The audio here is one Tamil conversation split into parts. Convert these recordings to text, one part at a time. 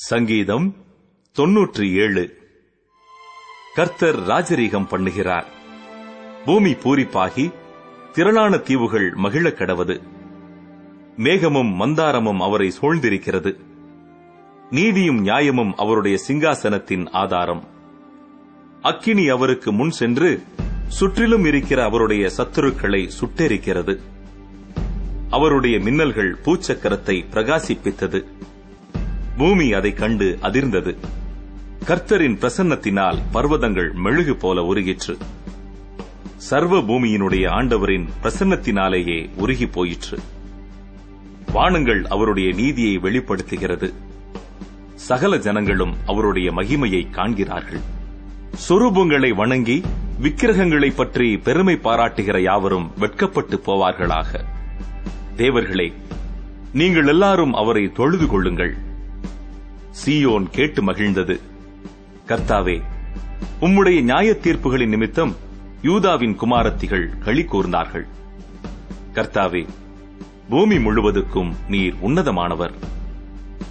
சங்கீதம் தொன்னூற்றி ஏழு கர்த்தர் ராஜரீகம் பண்ணுகிறார். பூமி பூரிப்பாகி திரளான தீவுகள் மகிழக் கடவது. மேகமும் மந்தாரமும் அவரை சூழ்ந்திருக்கிறது. நீதியும் நியாயமும் அவருடைய சிங்காசனத்தின் ஆதாரம். அக்கினி அவருக்கு முன் சென்று சுற்றிலும் இருக்கிற அவருடைய சத்துருக்களை சுட்டெரிக்கிறது. அவருடைய மின்னல்கள் பூச்சக்கரத்தை பிரகாசிப்பித்தது. பூமி அதைக் கண்டு அதிர்ந்தது. கர்த்தரின் பிரசன்னத்தினால் பர்வதங்கள் மெழுகு போல உருகிற்று. சர்வ பூமியினுடைய ஆண்டவரின் பிரசன்னத்தினாலேயே உருகி போயிற்று. வானங்கள் அவருடைய நீதியை வெளிப்படுத்துகிறது. சகல ஜனங்களும் அவருடைய மகிமையை காண்கிறார்கள். சொரூபங்களை வணங்கி விக்கிரகங்களை பற்றி பெருமை பாராட்டுகிற யாவரும் வெட்கப்பட்டு போவார்களாக. தேவர்களே நீங்கள் எல்லாரும் அவரை தொழுது கொள்ளுங்கள். சீயோன் கேட்டு மகிழ்ந்தது. கர்த்தாவே உம்முடைய நியாய தீர்ப்புகளின் நிமித்தம் யூதாவின் குமாரத்திகள் களி கூர்ந்தார்கள். கர்த்தாவே பூமி முழுவதுக்கும் நீர் உன்னதமானவர்.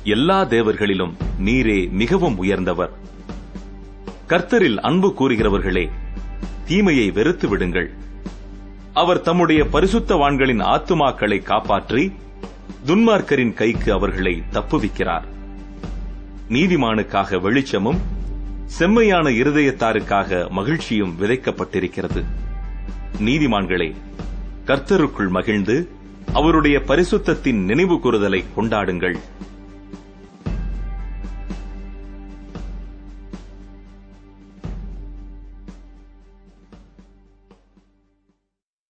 எல்லா தேவர்களிலும் நீரே மிகவும் உயர்ந்தவர். கர்த்தரில் அன்பு கூறுகிறவர்களே தீமையை வெறுத்து விடுங்கள். அவர் தம்முடைய பரிசுத்தவான்களின் ஆத்துமாக்களை காப்பாற்றி துன்மார்க்கரின் கைக்கு அவர்களை தப்புவிக்கிறார். நீதிமானுக்காக வெளிச்சமும் செம்மையான இருதயத்தாருக்காக மகிழ்ச்சியும் விதைக்கப்பட்டிருக்கிறது. நீதிமான்களே கர்த்தருக்குள் மகிழ்ந்து அவருடைய பரிசுத்தத்தின் நினைவு கூறுதலை கொண்டாடுங்கள்.